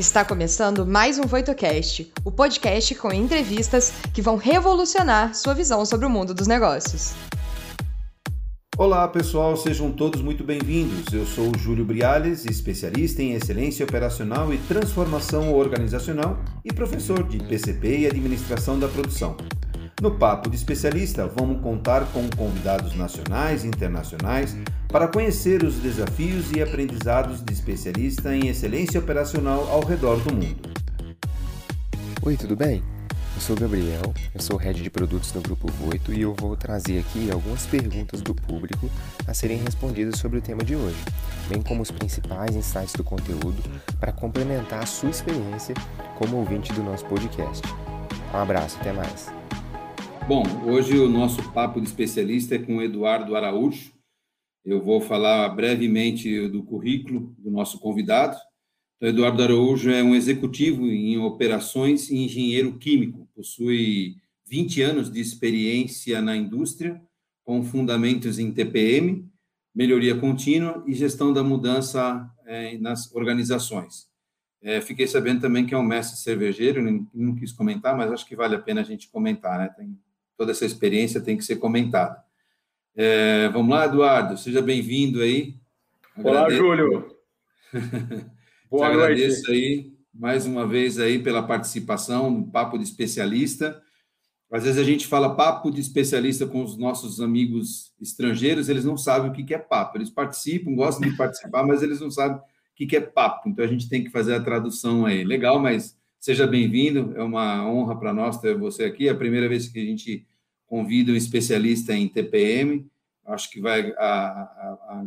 Está começando mais um VoitoCast, o podcast com entrevistas que vão revolucionar sua visão sobre o mundo dos negócios. Olá pessoal, sejam todos muito bem-vindos. Eu sou o Júlio Briales, especialista em excelência operacional e transformação organizacional e professor de PCP e administração da produção. No Papo de Especialista, vamos contar com convidados nacionais e internacionais para conhecer os desafios e aprendizados de especialista em excelência operacional ao redor do mundo. Oi, tudo bem? Eu sou o Gabriel, eu sou head de produtos do Grupo Voito e eu vou trazer aqui algumas perguntas do público a serem respondidas sobre o tema de hoje, bem como os principais insights do conteúdo para complementar a sua experiência como ouvinte do nosso podcast. Um abraço, até mais. Bom, hoje o nosso papo de especialista é com Eduardo Araújo. Eu vou falar brevemente do currículo do nosso convidado. Então, Eduardo Araújo é um executivo em operações e engenheiro químico. Possui 20 anos de experiência na indústria, com fundamentos em TPM, melhoria contínua e gestão da mudança é, nas organizações. É, fiquei sabendo também que é um mestre cervejeiro, não, não quis comentar, mas acho que vale a pena a gente comentar, né? Tem toda essa experiência tem que ser comentada. É, vamos lá, Eduardo, seja bem-vindo aí. Olá, Júlio. Boa Te noite. Agradeço aí mais uma vez aí pela participação no Papo de Especialista. Às vezes a gente fala papo de especialista com os nossos amigos estrangeiros, eles não sabem o que é papo. Eles participam, gostam de participar, mas eles não sabem o que é papo. Então a gente tem que fazer a tradução aí. Legal, mas seja bem-vindo. É uma honra para nós ter você aqui. É a primeira vez que a gente convida um especialista em TPM, acho que vai a, a, a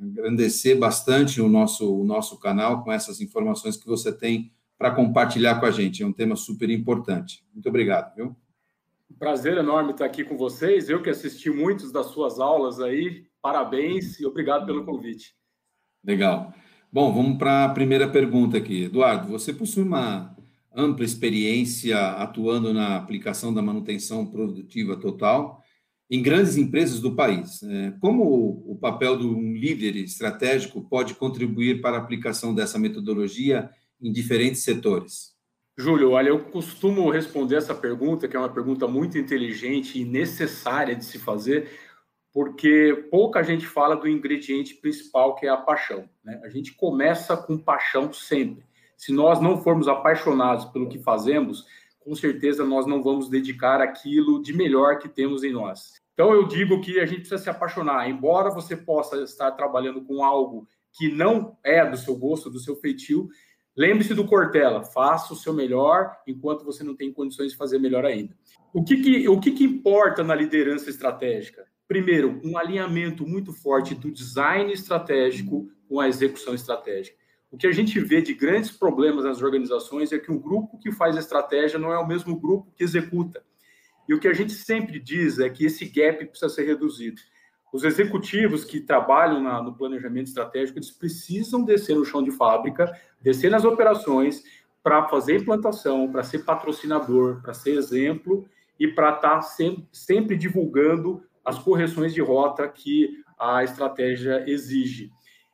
engrandecer bastante o nosso, o nosso canal com essas informações que você tem para compartilhar com a gente. É um tema super importante. Muito obrigado, viu? Prazer enorme estar aqui com vocês. Eu que assisti muitas das suas aulas aí, parabéns e obrigado pelo convite. Legal. Bom, vamos para a primeira pergunta aqui. Eduardo, você possui uma ampla experiência atuando na aplicação da manutenção produtiva total em grandes empresas do país. É, como o papel de um líder estratégico pode contribuir para a aplicação dessa metodologia em diferentes setores? Júlio, olha, eu costumo responder essa pergunta, que é uma pergunta muito inteligente e necessária de se fazer, porque pouca gente fala do ingrediente principal, que é a paixão. Né? A gente começa com paixão sempre. Se nós não formos apaixonados pelo que fazemos, com certeza nós não vamos dedicar aquilo de melhor que temos em nós. Então eu digo que a gente precisa se apaixonar, embora você possa estar trabalhando com algo que não é do seu gosto, do seu feitio, lembre-se do Cortella, faça o seu melhor enquanto você não tem condições de fazer melhor ainda. O que, que o que, que importa na liderança estratégica? Primeiro, um alinhamento muito forte do design estratégico com a execução estratégica. O que a gente vê de grandes problemas nas organizações é que o grupo que faz a estratégia não é o mesmo grupo que executa. E o que a gente sempre diz é que esse gap precisa ser reduzido. Os executivos que trabalham na, no planejamento estratégico, eles precisam descer no chão de fábrica, descer nas operações para fazer implantação, para ser patrocinador, para ser exemplo e para estar tá sempre, sempre divulgando as correções de rota que a estratégia exige.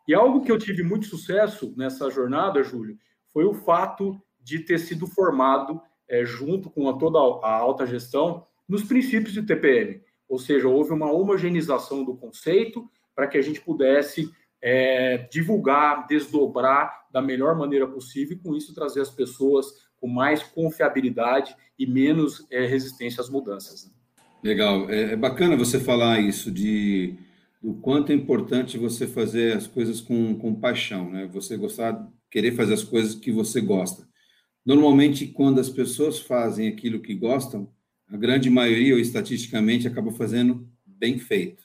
E algo que eu tive muito sucesso nessa jornada, Júlio, foi o fato de ter sido formado é, junto com a toda a alta gestão nos princípios de TPM. Ou seja, houve uma homogeneização do conceito para que a gente pudesse é, divulgar, desdobrar da melhor maneira possível e, com isso, trazer as pessoas com mais confiabilidade e menos é, resistência às mudanças. Legal. É, é bacana você falar isso de do quanto é importante você fazer as coisas com, com paixão, né? Você gostar, querer fazer as coisas que você gosta. Normalmente, quando as pessoas fazem aquilo que gostam, a grande maioria, ou estatisticamente, acaba fazendo bem feito.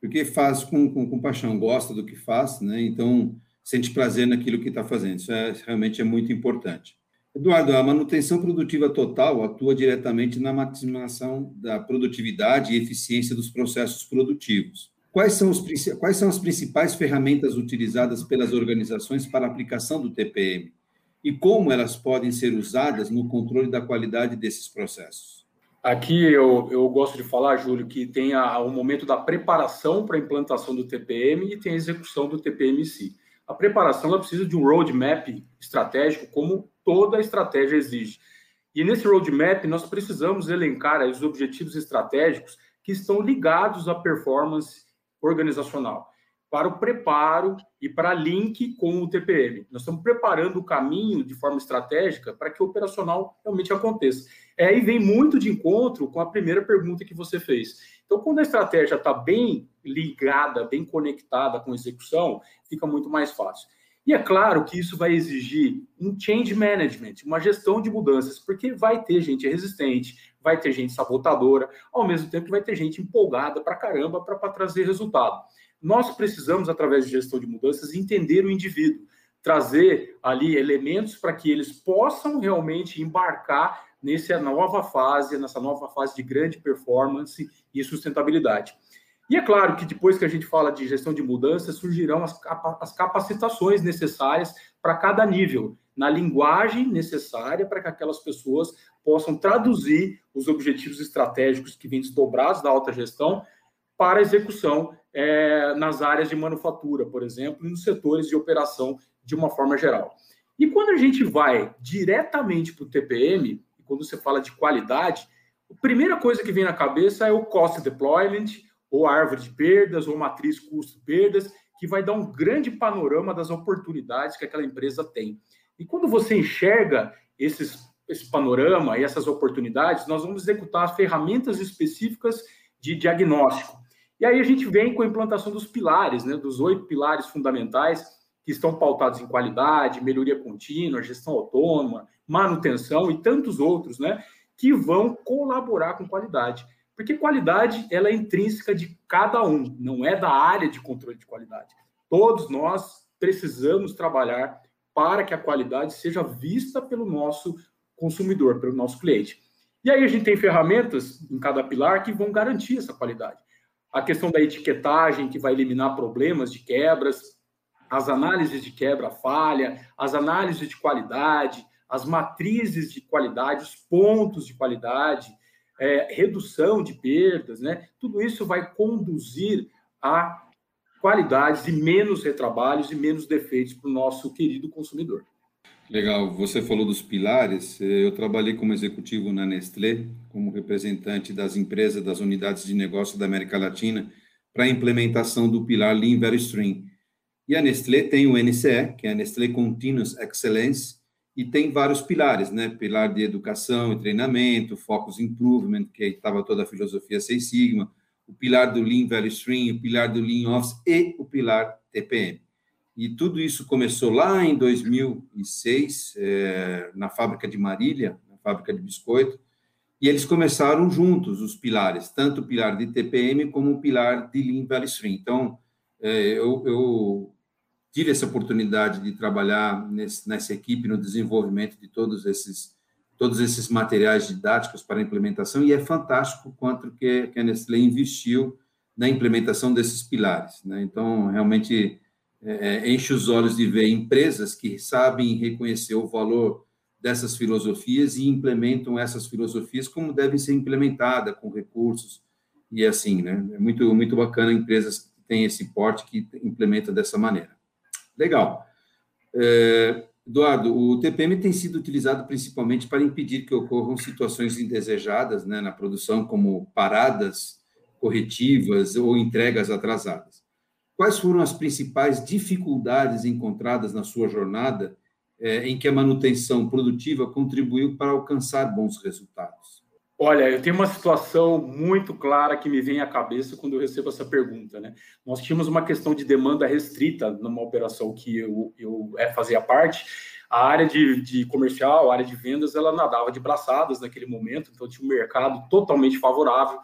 Porque faz com, com, com paixão, gosta do que faz, né? Então, sente prazer naquilo que está fazendo. Isso é, realmente é muito importante. Eduardo, a manutenção produtiva total atua diretamente na maximização da produtividade e eficiência dos processos produtivos. Quais são, os, quais são as principais ferramentas utilizadas pelas organizações para a aplicação do TPM? E como elas podem ser usadas no controle da qualidade desses processos? Aqui eu, eu gosto de falar, Júlio, que tem o momento da preparação para a implantação do TPM e tem a execução do TPM em si. a preparação ela precisa de um roadmap estratégico, como toda estratégia exige. E nesse roadmap, nós precisamos elencar os objetivos estratégicos que estão ligados à performance organizacional para o preparo e para link com o TPM. Nós estamos preparando o caminho de forma estratégica para que o operacional realmente aconteça. É, e vem muito de encontro com a primeira pergunta que você fez. Então, quando a estratégia está bem ligada, bem conectada com a execução, fica muito mais fácil. E é claro que isso vai exigir um change management, uma gestão de mudanças, porque vai ter gente resistente, vai ter gente sabotadora, ao mesmo tempo que vai ter gente empolgada para caramba para trazer resultado. Nós precisamos, através de gestão de mudanças, entender o indivíduo, trazer ali elementos para que eles possam realmente embarcar nessa nova fase, nessa nova fase de grande performance e sustentabilidade. E é claro que depois que a gente fala de gestão de mudanças, surgirão as, as capacitações necessárias para cada nível, na linguagem necessária para que aquelas pessoas possam traduzir os objetivos estratégicos que vêm desdobrados da alta gestão para execução é, nas áreas de manufatura, por exemplo, e nos setores de operação de uma forma geral. E quando a gente vai diretamente para o TPM, quando você fala de qualidade, a primeira coisa que vem na cabeça é o cost deployment, ou árvore de perdas, ou matriz custo-perdas, que vai dar um grande panorama das oportunidades que aquela empresa tem. E quando você enxerga esses, esse panorama e essas oportunidades, nós vamos executar ferramentas específicas de diagnóstico. E aí a gente vem com a implantação dos pilares, né, dos oito pilares fundamentais que estão pautados em qualidade, melhoria contínua, gestão autônoma, manutenção e tantos outros, né, que vão colaborar com qualidade. Porque qualidade ela é intrínseca de cada um, não é da área de controle de qualidade. Todos nós precisamos trabalhar para que a qualidade seja vista pelo nosso consumidor, pelo nosso cliente. E aí a gente tem ferramentas em cada pilar que vão garantir essa qualidade a questão da etiquetagem, que vai eliminar problemas de quebras, as análises de quebra falha, as análises de qualidade, as matrizes de qualidade, os pontos de qualidade, é, redução de perdas, né? Tudo isso vai conduzir a qualidades e menos retrabalhos e menos defeitos para o nosso querido consumidor. Legal, você falou dos pilares. Eu trabalhei como executivo na Nestlé, como representante das empresas, das unidades de negócio da América Latina, para a implementação do pilar Lean Value Stream. E a Nestlé tem o NCE, que é a Nestlé Continuous Excellence, e tem vários pilares, né? Pilar de educação e treinamento, Focus Improvement, que estava toda a filosofia Seis Sigma, o pilar do Lean Value Stream, o pilar do Lean Office e o pilar TPM. E tudo isso começou lá em 2006, é, na fábrica de Marília, na fábrica de biscoito, e eles começaram juntos os pilares, tanto o pilar de TPM como o pilar de Lean Valley Stream. Então, é, eu, eu, tive essa oportunidade de trabalhar nesse, nessa equipe no desenvolvimento de todos esses todos esses materiais didáticos para implementação e é fantástico quanto que, que a Nestlé investiu na implementação desses pilares. Né? Então, realmente é, é, enche os olhos de ver empresas que sabem reconhecer o valor dessas filosofias e implementam essas filosofias como devem ser implementadas, com recursos e assim, né? É muito, muito bacana empresas que têm esse porte que implementam dessa maneira. Legal. É, Eduardo, o TPM tem sido utilizado principalmente para impedir que ocorram situações indesejadas né, na produção, como paradas corretivas ou entregas atrasadas. Quais foram as principais dificuldades encontradas na sua jornada é, em que a manutenção produtiva contribuiu para alcançar bons resultados? Olha, eu tenho uma situação muito clara que me vem à cabeça quando eu recebo essa pergunta. Né? Nós tínhamos uma questão de demanda restrita numa operação que eu, eu é, fazia parte. A área de, de, comercial, a área de vendas, ela nadava de braçadas naquele momento, então tinha um mercado totalmente favorável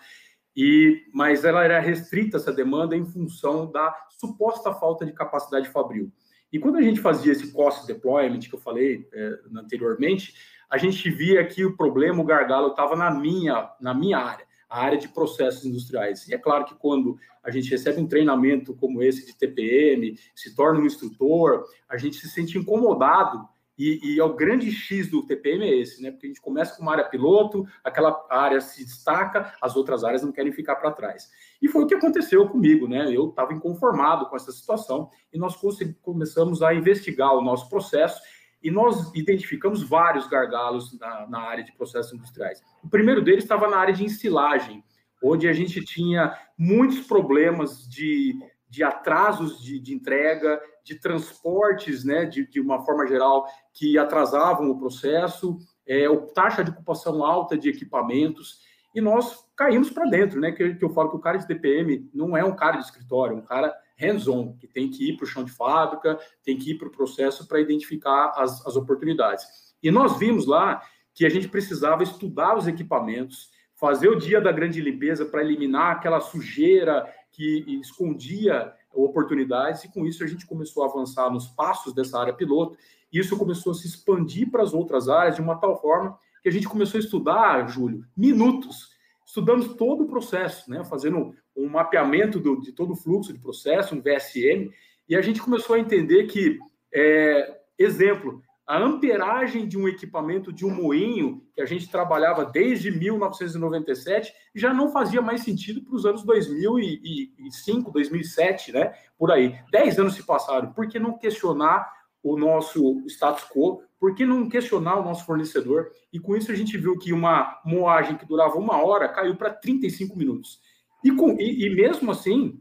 e, mas ela era restrita essa demanda em função da suposta falta de capacidade fabril. E quando a gente fazia esse cost deployment que eu falei é, anteriormente, a gente via que o problema, o gargalo, estava na minha, na minha área, a área de processos industriais. E é claro que quando a gente recebe um treinamento como esse de TPM, se torna um instrutor, a gente se sente incomodado E, e é o grande X do TPM é esse, né? Porque a gente começa com uma área piloto, aquela área se destaca, as outras áreas não querem ficar para trás. E foi o que aconteceu comigo, né? Eu estava inconformado com essa situação e nós começamos a investigar o nosso processo e nós identificamos vários gargalos na, na área de processos industriais. O primeiro deles estava na área de ensilagem, onde a gente tinha muitos problemas de de atrasos de, de entrega, de transportes, né, de, de, uma forma geral, que atrasavam o processo, é, taxa de ocupação alta de equipamentos, e nós caímos para dentro, né, que, que, eu falo que o cara de DPM não é um cara de escritório, é um cara hands-on, que tem que ir para o chão de fábrica, tem que ir para o processo para identificar as, as oportunidades. E nós vimos lá que a gente precisava estudar os equipamentos, fazer o dia da grande limpeza para eliminar aquela sujeira que escondia oportunidades, e com isso a gente começou a avançar nos passos dessa área piloto, e isso começou a se expandir para as outras áreas de uma tal forma que a gente começou a estudar, Júlio, minutos. Estudamos todo o processo, né? fazendo um mapeamento do, de todo o fluxo de processo, um VSM, e a gente começou a entender que, é, exemplo, a amperagem de um equipamento de um moinho, que a gente trabalhava desde 1997, já não fazia mais sentido para os anos 2005, 2007, né? Por aí. Dez anos se passaram. Por que não questionar o nosso status quo? Por que não questionar o nosso fornecedor? E com isso a gente viu que uma moagem que durava uma hora caiu para 35 minutos. E, com, e, e mesmo assim,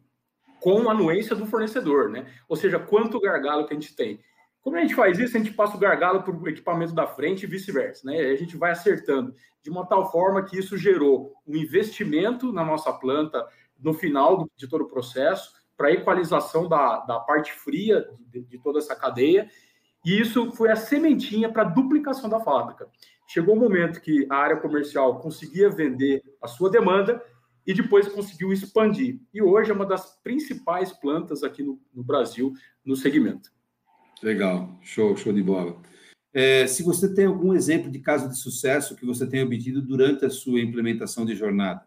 com anuência do fornecedor, né? Ou seja, quanto gargalo que a gente tem. Como a gente faz isso? A gente passa o gargalo para o equipamento da frente e vice-versa, né? a gente vai acertando de uma tal forma que isso gerou um investimento na nossa planta no final de todo o processo para equalização da, da parte fria de, de toda essa cadeia. E isso foi a sementinha para a duplicação da fábrica. Chegou o um momento que a área comercial conseguia vender a sua demanda e depois conseguiu expandir. E hoje é uma das principais plantas aqui no, no Brasil no segmento. Legal, show, show de bola. É, se você tem algum exemplo de caso de sucesso que você tenha obtido durante a sua implementação de jornada.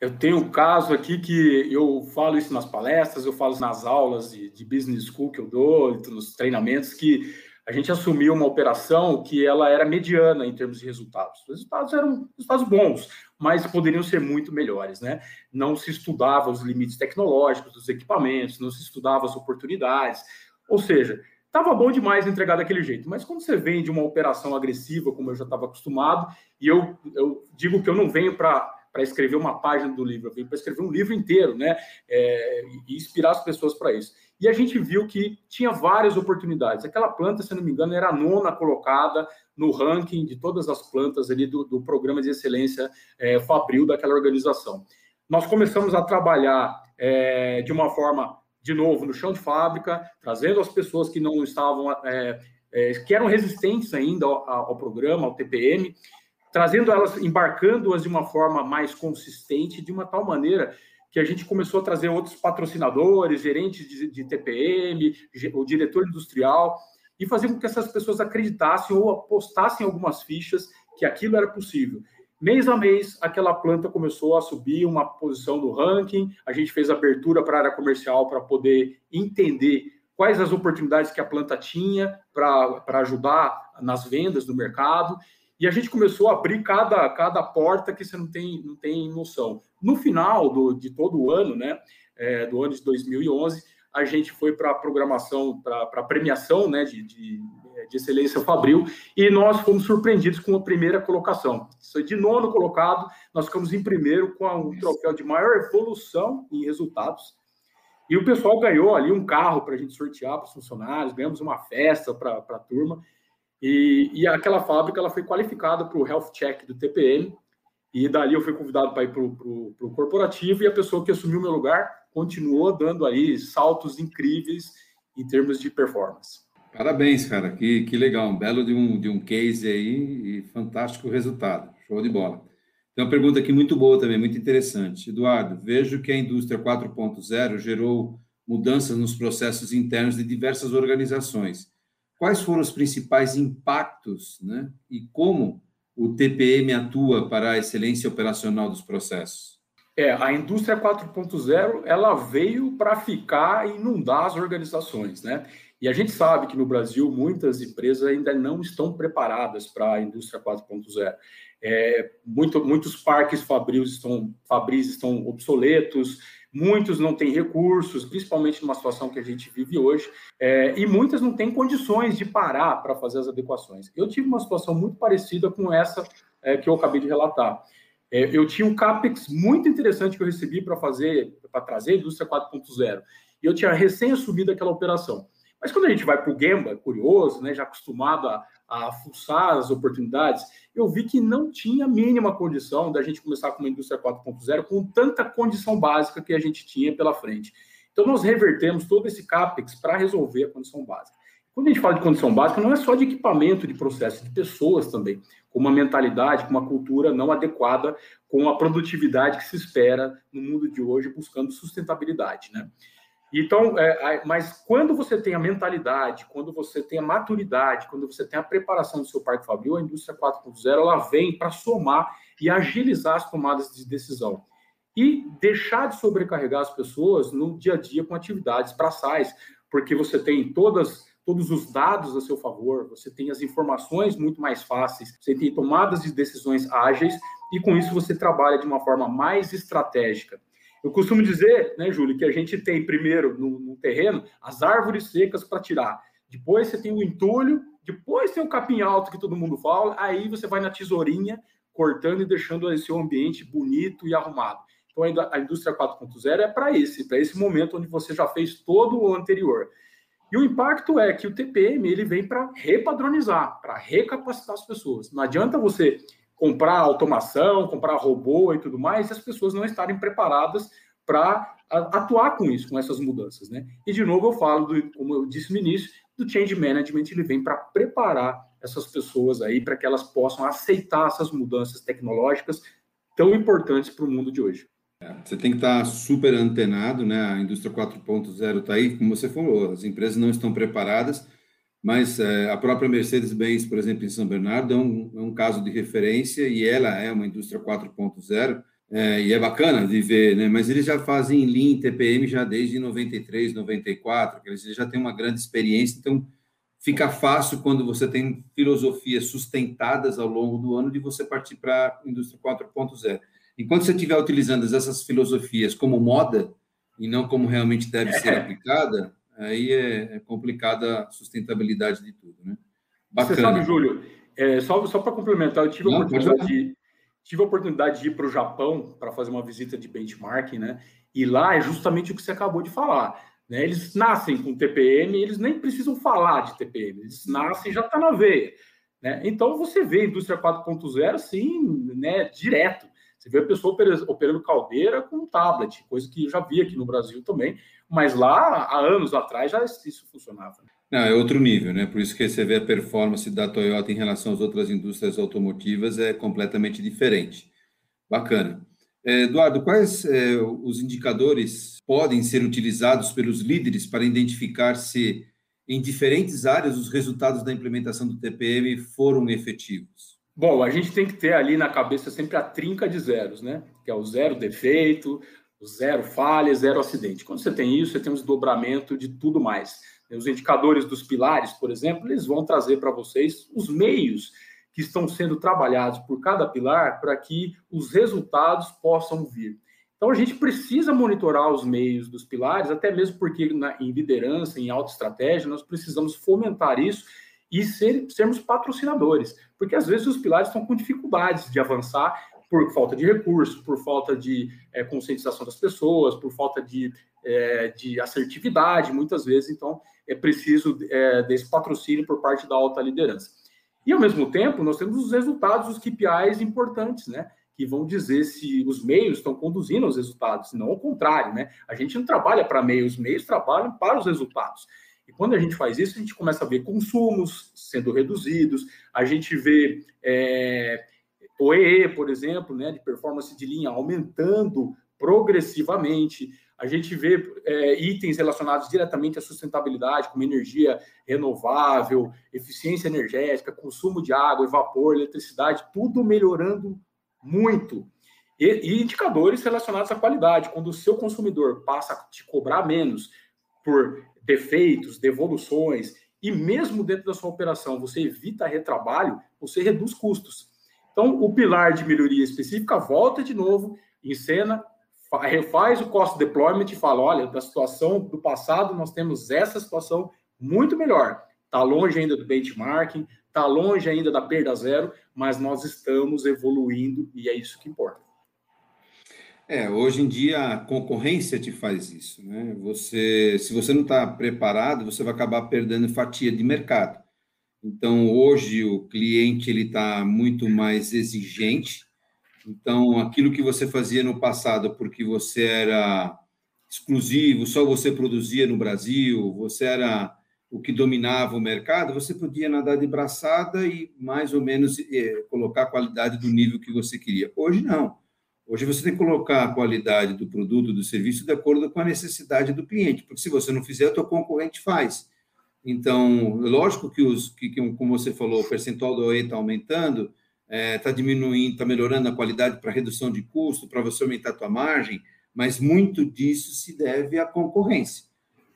Eu tenho um caso aqui que eu falo isso nas palestras, eu falo nas aulas de, de business school que eu dou, nos treinamentos, que a gente assumiu uma operação que ela era mediana em termos de resultados. Os resultados eram resultados bons, mas poderiam ser muito melhores, né? Não se estudava os limites tecnológicos dos equipamentos, não se estudava as oportunidades. Ou seja, Tava bom demais entregar daquele jeito, mas quando você vem de uma operação agressiva, como eu já estava acostumado, e eu, eu digo que eu não venho para para escrever uma página do livro, eu para escrever um livro inteiro, né? É, e inspirar as pessoas para isso. E a gente viu que tinha várias oportunidades. Aquela planta, se não me engano, era a nona colocada no ranking de todas as plantas ali do, do programa de excelência é, Fabril daquela organização. Nós começamos a trabalhar é, de uma forma de novo no chão de fábrica, trazendo as pessoas que não estavam, é, é, que eram resistentes ainda ao, ao, programa, ao TPM, trazendo elas, embarcando-as de uma forma mais consistente, de uma tal maneira que a gente começou a trazer outros patrocinadores, gerentes de, de TPM, o diretor industrial, e fazer com que essas pessoas acreditassem ou apostassem algumas fichas que aquilo era possível. Mês a mês, aquela planta começou a subir uma posição no ranking. A gente fez abertura para a área comercial para poder entender quais as oportunidades que a planta tinha para ajudar nas vendas do mercado. E a gente começou a abrir cada, cada porta que você não tem, não tem noção. No final do, de todo o ano, né, é, do ano de 2011, a gente foi para a programação, para a premiação né, de, de de excelência Fabril, e nós fomos surpreendidos com a primeira colocação. Isso de nono colocado, nós ficamos em primeiro com um troféu de maior evolução em resultados. E o pessoal ganhou ali um carro para a gente sortear para os funcionários, ganhamos uma festa para a turma. E, e, aquela fábrica ela foi qualificada para o Health Check do TPM, e dali eu fui convidado para ir para o corporativo, e a pessoa que assumiu meu lugar continuou dando aí saltos incríveis em termos de performance. Parabéns, cara, que, que legal, um belo de um, de um case aí e fantástico resultado, show de bola. Tem uma pergunta aqui muito boa também, muito interessante. Eduardo, vejo que a indústria 4.0 gerou mudanças nos processos internos de diversas organizações. Quais foram os principais impactos né, e como o TPM atua para a excelência operacional dos processos? É, a indústria 4.0 ela veio para ficar e inundar as organizações, né? E a gente sabe que no Brasil muitas empresas ainda não estão preparadas para a indústria 4.0. É, muito, muitos parques estão, fabris estão obsoletos, muitos não têm recursos, principalmente numa situação que a gente vive hoje, é, e muitas não têm condições de parar para fazer as adequações. Eu tive uma situação muito parecida com essa é, que eu acabei de relatar. É, eu tinha um CAPEX muito interessante que eu recebi para fazer, para trazer a indústria 4.0, e eu tinha recém assumido aquela operação. Mas quando a gente vai para o Gemba, curioso, né, já acostumado a, a fuçar as oportunidades, eu vi que não tinha mínima condição da gente começar com uma indústria 4.0 com tanta condição básica que a gente tinha pela frente. Então, nós revertemos todo esse CAPEX para resolver a condição básica. Quando a gente fala de condição básica, não é só de equipamento, de processo, de pessoas também, com uma mentalidade, com uma cultura não adequada com a produtividade que se espera no mundo de hoje, buscando sustentabilidade, né? Então, é, mas quando você tem a mentalidade, quando você tem a maturidade, quando você tem a preparação do seu parque fabril, a indústria 4.0 ela vem para somar e agilizar as tomadas de decisão e deixar de sobrecarregar as pessoas no dia a dia com atividades braçais, porque você tem todas todos os dados a seu favor, você tem as informações muito mais fáceis, você tem tomadas de decisões ágeis e com isso você trabalha de uma forma mais estratégica. Eu costumo dizer, né, Júlio, que a gente tem primeiro no, no terreno as árvores secas para tirar, depois você tem o entulho, depois tem o capim alto que todo mundo fala, aí você vai na tesourinha cortando e deixando esse ambiente bonito e arrumado. Então a indústria 4.0 é para esse, para esse momento onde você já fez todo o anterior. E o impacto é que o TPM ele vem para repadronizar, para recapacitar as pessoas. Não adianta você comprar automação, comprar robô e tudo mais, e as pessoas não estarem preparadas para atuar com isso, com essas mudanças, né? E de novo eu falo, do, como eu disse no início, do change management, ele vem para preparar essas pessoas aí para que elas possam aceitar essas mudanças tecnológicas tão importantes para o mundo de hoje. É, você tem que estar super antenado, né? A indústria 4.0 está aí, como você falou, as empresas não estão preparadas mas é, a própria Mercedes-Benz, por exemplo, em São Bernardo, é um, é um, caso de referência e ela é uma indústria 4.0 é, e é bacana de ver, né? Mas eles já fazem Lean TPM já desde 93, 94, eles já têm uma grande experiência, então fica fácil quando você tem filosofias sustentadas ao longo do ano de você partir para a indústria 4.0. Enquanto você estiver utilizando essas filosofias como moda e não como realmente deve ser aplicada, aí é, é complicada a sustentabilidade de tudo, né? Bacana. Você sabe, Júlio, é, só, só para complementar, eu tive Não, a oportunidade de, tive a oportunidade de ir para o Japão para fazer uma visita de benchmarking, né? E lá é justamente o que você acabou de falar. Né? Eles nascem com TPM, eles nem precisam falar de TPM, eles nascem já está na veia. Né? Então você vê a indústria 4.0 assim, né, direto. Você vê a pessoa operando caldeira com tablet, coisa que eu já vi aqui no Brasil também, mas lá, há anos atrás, já isso funcionava. Não, é outro nível, né? Por isso que você vê a performance da Toyota em relação às outras indústrias automotivas é completamente diferente. Bacana. É, Eduardo, quais é, os indicadores podem ser utilizados pelos líderes para identificar se em diferentes áreas os resultados da implementação do TPM foram efetivos? Bom, a gente tem que ter ali na cabeça sempre a trinca de zeros, né? Que é o zero defeito, o zero falha, zero acidente. Quando você tem isso, você tem um desdobramento de tudo mais. Os indicadores dos pilares, por exemplo, eles vão trazer para vocês os meios que estão sendo trabalhados por cada pilar para que os resultados possam vir. Então a gente precisa monitorar os meios dos pilares, até mesmo porque na, em liderança, em alta estratégia, nós precisamos fomentar isso e ser, sermos patrocinadores, porque às vezes os pilares estão com dificuldades de avançar por falta de recursos, por falta de é, conscientização das pessoas, por falta de, é, de assertividade, muitas vezes, então é preciso é, desse patrocínio por parte da alta liderança. E ao mesmo tempo, nós temos os resultados, os KPIs importantes, né? Que vão dizer se os meios estão conduzindo aos resultados, não ao contrário, né? A gente não trabalha para meios, os meios trabalham para os resultados. E quando a gente faz isso, a gente começa a ver consumos sendo reduzidos, a gente vê é, OEE, por exemplo, né, de performance de linha aumentando progressivamente, a gente vê é, itens relacionados diretamente à sustentabilidade, como energia renovável, eficiência energética, consumo de água, vapor, eletricidade, tudo melhorando muito. E, e indicadores relacionados à qualidade, quando o seu consumidor passa a te cobrar menos por defeitos, devoluções, e mesmo dentro da sua operação você evita retrabalho, você reduz custos. Então, o pilar de melhoria específica volta de novo, encena, refaz o cost deployment e fala: olha, da situação do passado, nós temos essa situação muito melhor. Está longe ainda do benchmarking, está longe ainda da perda zero, mas nós estamos evoluindo e é isso que importa. É, hoje em dia a concorrência te faz isso, né? Você, se você não está preparado, você vai acabar perdendo fatia de mercado. Então, hoje o cliente ele está muito mais exigente. Então, aquilo que você fazia no passado, porque você era exclusivo, só você produzia no Brasil, você era o que dominava o mercado, você podia nadar de braçada e mais ou menos é, colocar a qualidade do nível que você queria. Hoje não. Hoje você tem que colocar a qualidade do produto, do serviço, de acordo com a necessidade do cliente, porque se você não fizer, o teu concorrente faz. Então, lógico que, os, que, como você falou, o percentual do OE está aumentando, está é, tá diminuindo, está melhorando a qualidade para redução de custo, para você aumentar a tua margem, mas muito disso se deve à concorrência.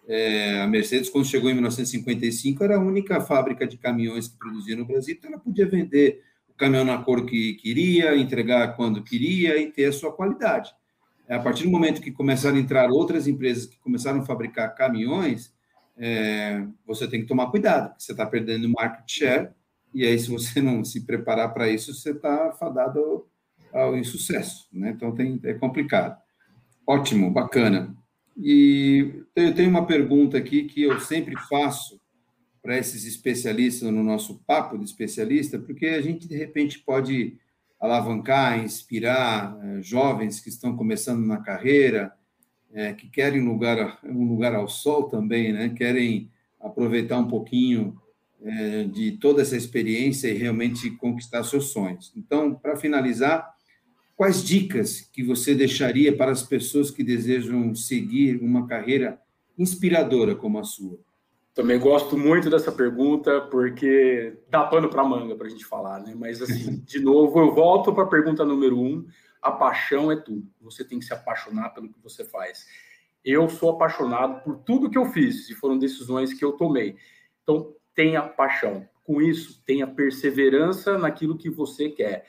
É, a Mercedes, quando chegou em 1955, era a única fábrica de caminhões que produzia no Brasil, então ela podia vender caminhão na cor que queria, entregar quando queria e ter a sua qualidade. É, a partir do momento que começaram a entrar outras empresas que começaram a fabricar caminhões, é, você tem que tomar cuidado, porque você está perdendo market share, e aí, se você não se preparar para isso, você está fadado ao, ao insucesso. Né? Então, tem, é complicado. Ótimo, bacana. E eu tenho uma pergunta aqui que eu sempre faço para esses especialistas no nosso papo de especialista, porque a gente, de repente, pode alavancar, inspirar é, jovens que estão começando na carreira, é, que querem um lugar, um lugar ao sol também, né? querem aproveitar um pouquinho é, de toda essa experiência e realmente conquistar seus sonhos. Então, para finalizar, quais dicas que você deixaria para as pessoas que desejam seguir uma carreira inspiradora como a sua? Também gosto muito dessa pergunta, porque dá pano para manga para a gente falar, né? Mas, assim, de novo, eu volto para a pergunta número um a paixão é tudo. Você tem que se apaixonar pelo que você faz. Eu sou apaixonado por tudo que eu fiz, e foram decisões que eu tomei. Então, tenha paixão. Com isso, tenha perseverança naquilo que você quer.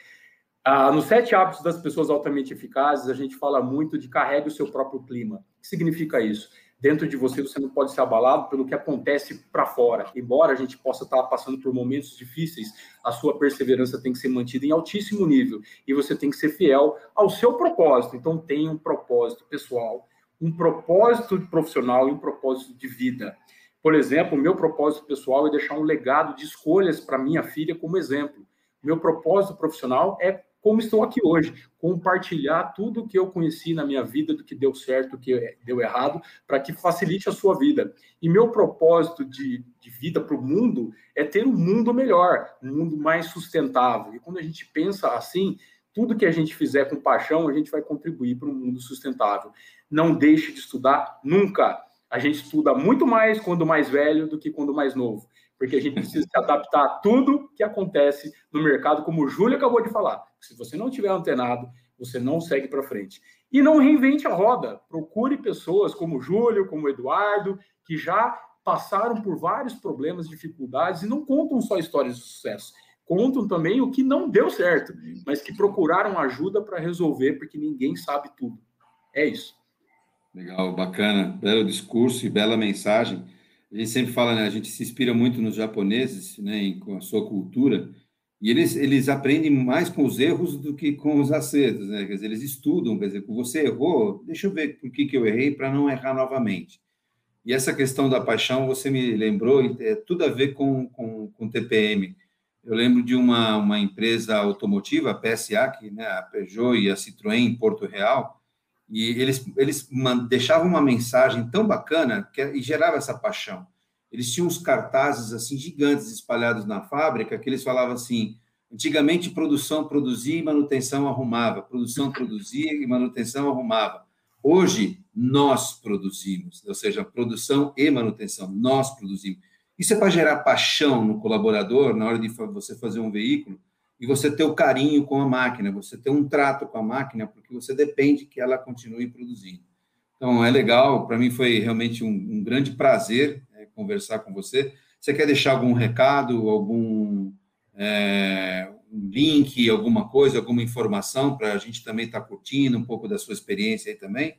Ah, nos sete hábitos das pessoas altamente eficazes, a gente fala muito de carregue o seu próprio clima. O que significa isso? Dentro de você você não pode ser abalado pelo que acontece para fora. Embora a gente possa estar passando por momentos difíceis, a sua perseverança tem que ser mantida em altíssimo nível e você tem que ser fiel ao seu propósito. Então tenha um propósito pessoal, um propósito profissional e um propósito de vida. Por exemplo, o meu propósito pessoal é deixar um legado de escolhas para minha filha como exemplo. Meu propósito profissional é como estou aqui hoje, compartilhar tudo que eu conheci na minha vida, do que deu certo, do que deu errado, para que facilite a sua vida. E meu propósito de, de vida para o mundo é ter um mundo melhor, um mundo mais sustentável. E quando a gente pensa assim, tudo que a gente fizer com paixão, a gente vai contribuir para um mundo sustentável. Não deixe de estudar nunca. A gente estuda muito mais quando mais velho do que quando mais novo porque a gente precisa se adaptar a tudo que acontece no mercado, como o Júlio acabou de falar. Se você não tiver antenado, você não segue para frente. E não reinvente a roda. Procure pessoas como o Júlio, como o Eduardo, que já passaram por vários problemas, dificuldades e não contam só histórias de sucesso. Contam também o que não deu certo, mas que procuraram ajuda para resolver, porque ninguém sabe tudo. É isso. Legal, bacana. Belo discurso e bela mensagem a gente sempre fala, né, a gente se inspira muito nos japoneses, né, com a sua cultura, e eles, eles aprendem mais com os erros do que com os acertos, né? Quer dizer, eles estudam, quer dizer, você errou, deixa eu ver por que, que eu errei para não errar novamente. E essa questão da paixão, você me lembrou, é tudo a ver com, com, com TPM. Eu lembro de uma, uma empresa automotiva, a PSA, que, né, a Peugeot e a Citroën em Porto Real, e eles, eles deixavam uma mensagem tão bacana que, e gerava essa paixão. Eles tinham uns cartazes assim gigantes espalhados na fábrica que eles falavam assim: antigamente produção produzia e manutenção arrumava, produção produzia e manutenção arrumava. Hoje nós produzimos, ou seja, produção e manutenção, nós produzimos. Isso é para gerar paixão no colaborador na hora de você fazer um veículo e você ter o carinho com a máquina, você ter um trato com a máquina, porque você depende que ela continue produzindo. Então, é legal, para mim foi realmente um, um grande prazer conversar com você. Você quer deixar algum recado, algum é, link, alguma coisa, alguma informação para a gente também estar tá curtindo um pouco da sua experiência aí também?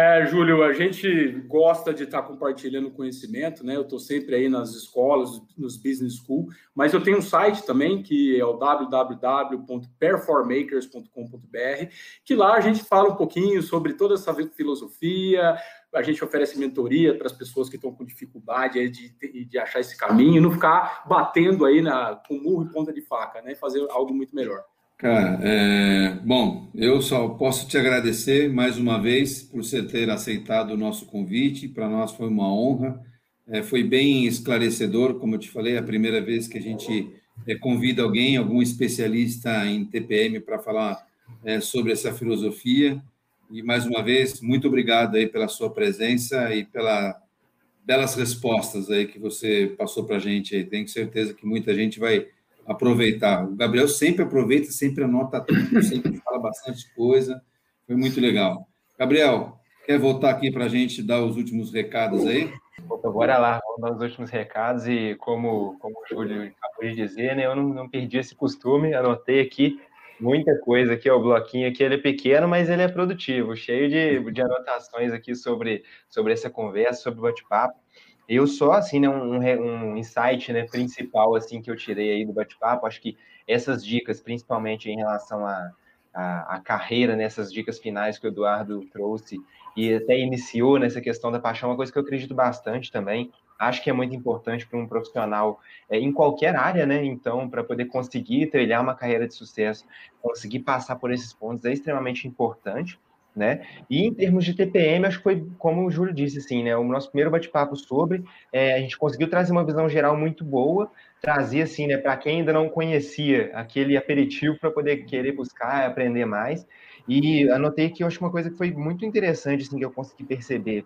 É, Júlio, a gente gosta de estar compartilhando conhecimento, né? Eu estou sempre aí nas escolas, nos business school, mas eu tenho um site também que é o www.performakers.com.br, que lá a gente fala um pouquinho sobre toda essa filosofia, a gente oferece mentoria para as pessoas que estão com dificuldade de, de achar esse caminho, não ficar batendo aí na, com murro e ponta de faca, né? Fazer algo muito melhor. Cara, é, bom, eu só posso te agradecer mais uma vez por você ter aceitado o nosso convite. Para nós foi uma honra, é, foi bem esclarecedor, como eu te falei, é a primeira vez que a gente é, convida alguém, algum especialista em TPM, para falar é, sobre essa filosofia. E mais uma vez, muito obrigado aí pela sua presença e pelas belas respostas aí que você passou para a gente. Tenho certeza que muita gente vai aproveitar. O Gabriel sempre aproveita, sempre anota tudo, sempre fala bastante coisa. Foi muito legal. Gabriel, quer voltar aqui para a gente dar os últimos recados aí? Opa, bora lá, vamos dar os últimos recados e como, como o Júlio acabou de dizer, né, eu não, não perdi esse costume, anotei aqui muita coisa aqui, ó, o bloquinho aqui, ele é pequeno, mas ele é produtivo, cheio de, de anotações aqui sobre, sobre essa conversa, sobre o bate-papo. Eu só, assim, né, um, um insight né, principal, assim, que eu tirei aí do bate-papo, acho que essas dicas, principalmente em relação à a, carreira, nessas né, dicas finais que o Eduardo trouxe, e até iniciou nessa questão da paixão, uma coisa que eu acredito bastante também, acho que é muito importante para um profissional é, em qualquer área, né? Então, para poder conseguir trilhar uma carreira de sucesso, conseguir passar por esses pontos é extremamente importante né? E em termos de TPM, acho que foi como o Júlio disse, assim, né? O nosso primeiro bate-papo sobre, é, a gente conseguiu trazer uma visão geral muito boa, trazer assim, né, para quem ainda não conhecia aquele aperitivo para poder querer buscar, aprender mais. E anotei que eu acho uma coisa que foi muito interessante, assim, que eu consegui perceber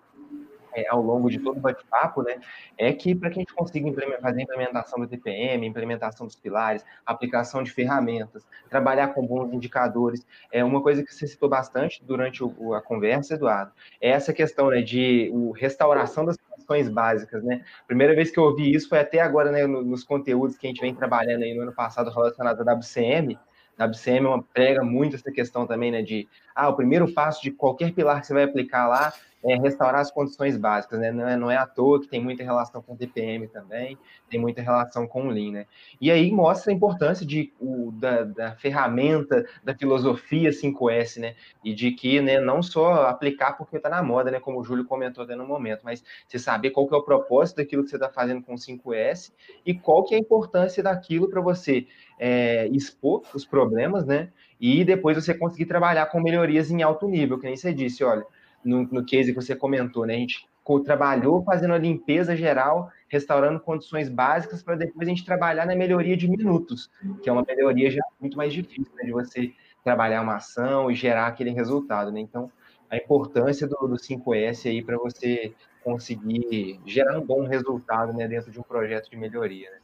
é, ao longo de todo o bate-papo, né, é que para que a gente consiga fazer a implementação do TPM, implementação dos pilares, aplicação de ferramentas, trabalhar com bons indicadores, é uma coisa que você citou bastante durante o, a conversa, Eduardo, é essa questão né, de o, restauração das funções básicas, né? Primeira vez que eu ouvi isso foi até agora, né, nos conteúdos que a gente vem trabalhando aí no ano passado relacionado à WCM, a WCM é prega muito essa questão também, né, de, ah, o primeiro passo de qualquer pilar que você vai aplicar lá é restaurar as condições básicas, né? Não é, não é à toa que tem muita relação com TPM também, tem muita relação com o Lean, né? E aí mostra a importância de, o, da, da ferramenta, da filosofia 5S, né? E de que, né, não só aplicar porque está na moda, né? Como o Júlio comentou até no momento, mas você saber qual que é o propósito daquilo que você está fazendo com o 5S e qual que é a importância daquilo para você é, expor os problemas, né? E depois você conseguir trabalhar com melhorias em alto nível, que nem você disse, olha, no, no case que você comentou, né? A gente trabalhou fazendo a limpeza geral, restaurando condições básicas para depois a gente trabalhar na melhoria de minutos, que é uma melhoria já muito mais difícil né, de você trabalhar uma ação e gerar aquele resultado, né? Então, a importância do, do 5S aí para você conseguir gerar um bom resultado né, dentro de um projeto de melhoria. Né?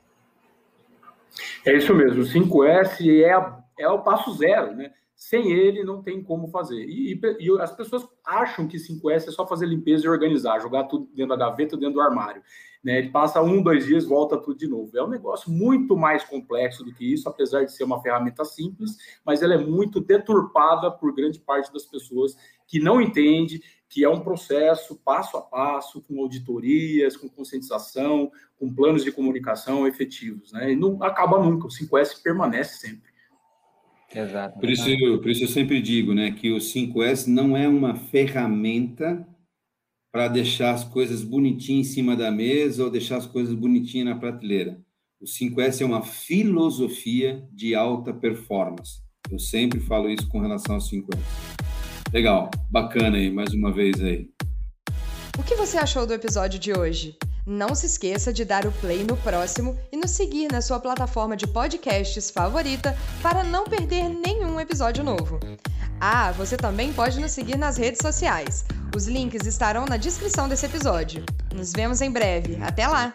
É isso mesmo, o 5S é, é o passo zero, né? Sem ele, não tem como fazer. E, e, e, as pessoas acham que 5S é só fazer limpeza e organizar, jogar tudo dentro da gaveta, dentro do armário. Né? Ele passa um, dois dias, volta tudo de novo. É um negócio muito mais complexo do que isso, apesar de ser uma ferramenta simples, mas ela é muito deturpada por grande parte das pessoas que não entende que é um processo passo a passo, com auditorias, com conscientização, com planos de comunicação efetivos. Né? E não acaba nunca, o 5S permanece sempre. Exato. Por isso, por isso eu sempre digo, né, que o 5S não é uma ferramenta para deixar as coisas bonitinhas em cima da mesa ou deixar as coisas bonitinhas na prateleira. O 5S é uma filosofia de alta performance. Eu sempre falo isso com relação ao 5S. Legal, bacana aí, mais uma vez aí. O que você achou do episódio de hoje? Não se esqueça de dar o play no próximo e nos seguir na sua plataforma de podcasts favorita para não perder nenhum episódio novo. Ah, você também pode nos seguir nas redes sociais. Os links estarão na descrição desse episódio. Nos vemos em breve. Até lá!